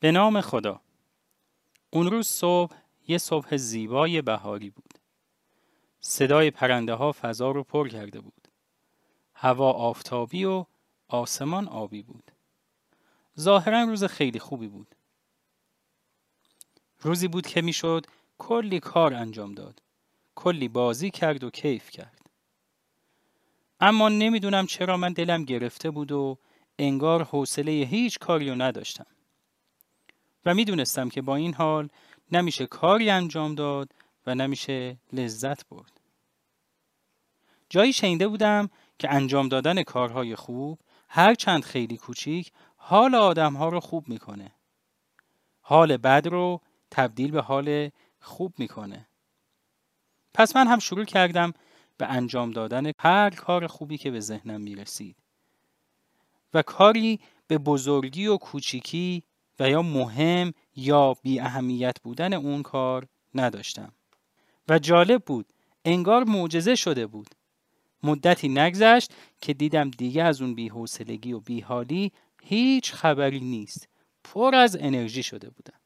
به نام خدا. اون روز صبح یه صبح زیبای بهاری بود. صدای پرنده ها فضا رو پر کرده بود. هوا آفتابی و آسمان آبی بود. ظاهرا روز خیلی خوبی بود. روزی بود که می‌شد کلی کار انجام داد. کلی بازی کرد و کیف کرد. اما نمی‌دونم چرا من دلم گرفته بود و انگار حوصله هیچ کاری رو نداشتم. و می‌دونستم که با این حال نمیشه کاری انجام داد و نمیشه لذت برد. جایی شنیده بودم که انجام دادن کارهای خوب هرچند خیلی کوچیک حال آدمها رو خوب می‌کنه. حال بد رو تبدیل به حال خوب می‌کنه. پس من هم شروع کردم به انجام دادن هر کار خوبی که به ذهنم می‌رسید. و کاری به بزرگی و کوچیکی و یا مهم یا بی اهمیت بودن اون کار نداشتم. و جالب بود. انگار معجزه شده بود. مدتی نگذشت که دیدم دیگه از اون بیحوصلگی و بیحالی هیچ خبری نیست. پر از انرژی شده بودم.